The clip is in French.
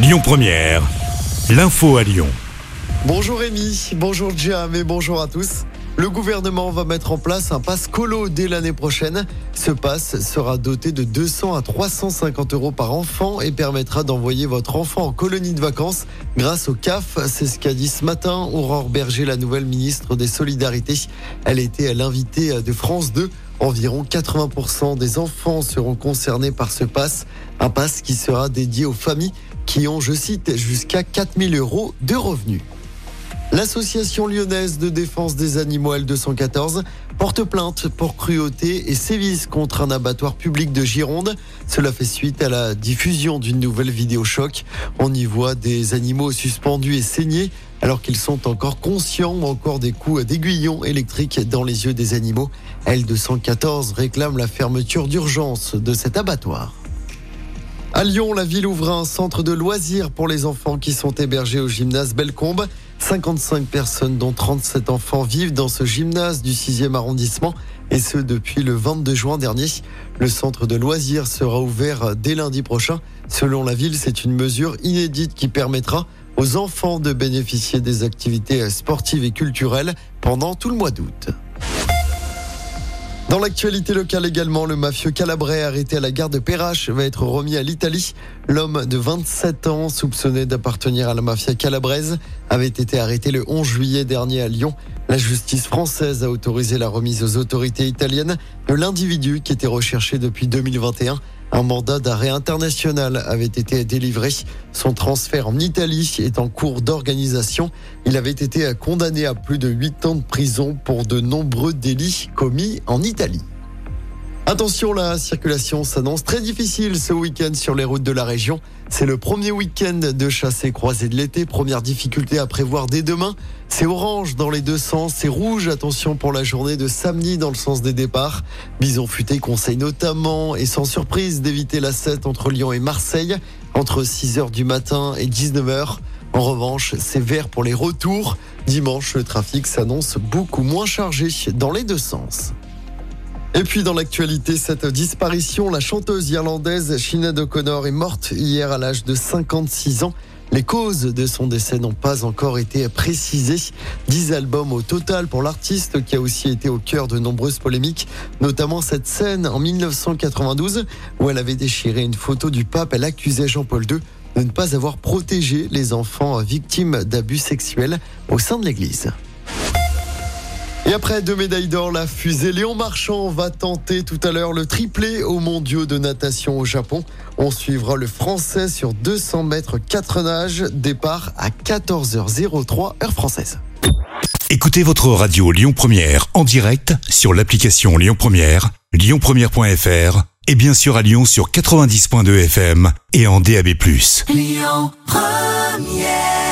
Lyon Première, l'info à Lyon. Bonjour Rémi, bonjour Jam et bonjour à tous. Le gouvernement va mettre en place un pass colo dès l'année prochaine. Ce pass sera doté de 200 à 350 euros par enfant et permettra d'envoyer votre enfant en colonie de vacances grâce au CAF. C'est ce qu'a dit ce matin Aurore Berger, la nouvelle ministre des Solidarités. Elle était à l'invité de France 2. Environ 80% des enfants seront concernés par ce pass. Un pass qui sera dédié aux familles qui ont, je cite, jusqu'à 4000 euros de revenus. L'association lyonnaise de défense des animaux L214 porte plainte pour cruauté et sévices contre un abattoir public de Gironde. Cela fait suite à la diffusion d'une nouvelle vidéo choc. On y voit des animaux suspendus et saignés alors qu'ils sont encore conscients ou encore des coups d'aiguillon électriques dans les yeux des animaux. L214 réclame la fermeture d'urgence de cet abattoir. À Lyon, la ville ouvre un centre de loisirs pour les enfants qui sont hébergés au gymnase Bellecombe. 55 personnes, dont 37 enfants, vivent dans ce gymnase du 6e arrondissement et ce depuis le 22 juin dernier. Le centre de loisirs sera ouvert dès lundi prochain. Selon la ville, c'est une mesure inédite qui permettra aux enfants de bénéficier des activités sportives et culturelles pendant tout le mois d'août. Dans l'actualité locale également, le mafieux calabrais arrêté à la gare de Perrache va être remis à l'Italie. L'homme de 27 ans, soupçonné d'appartenir à la mafia calabraise, avait été arrêté le 11 juillet dernier à Lyon. La justice française a autorisé la remise aux autorités italiennes de l'individu qui était recherché depuis 2021. Un mandat d'arrêt international avait été délivré. Son transfert en Italie est en cours d'organisation. Il avait été condamné à plus de 8 ans de prison pour de nombreux délits commis en Italie. Attention, la circulation s'annonce très difficile ce week-end sur les routes de la région. C'est le premier week-end de chassé croisé de l'été. Première difficulté à prévoir dès demain. C'est orange dans les deux sens. C'est rouge. Attention pour la journée de samedi dans le sens des départs. Bison Futé conseille notamment et sans surprise d'éviter la 7 entre Lyon et Marseille entre 6h du matin et 19h. En revanche, c'est vert pour les retours. Dimanche, le trafic s'annonce beaucoup moins chargé dans les deux sens. Et puis dans l'actualité, cette disparition, la chanteuse irlandaise Sinead O'Connor est morte hier à l'âge de 56 ans. Les causes de son décès n'ont pas encore été précisées. Dix albums au total pour l'artiste qui a aussi été au cœur de nombreuses polémiques, notamment cette scène en 1992 où elle avait déchiré une photo du pape. Elle accusait Jean-Paul II de ne pas avoir protégé les enfants victimes d'abus sexuels au sein de l'Église. Et après deux médailles d'or, la fusée Léon Marchand va tenter tout à l'heure le triplé aux mondiaux de natation au Japon. On suivra le français sur 200 mètres 4 nages, départ à 14h03 heure française. Écoutez votre radio Lyon Première en direct sur l'application Lyon Première, lyonpremière.fr et bien sûr à Lyon sur 90.2 FM et en DAB+. Lyon Première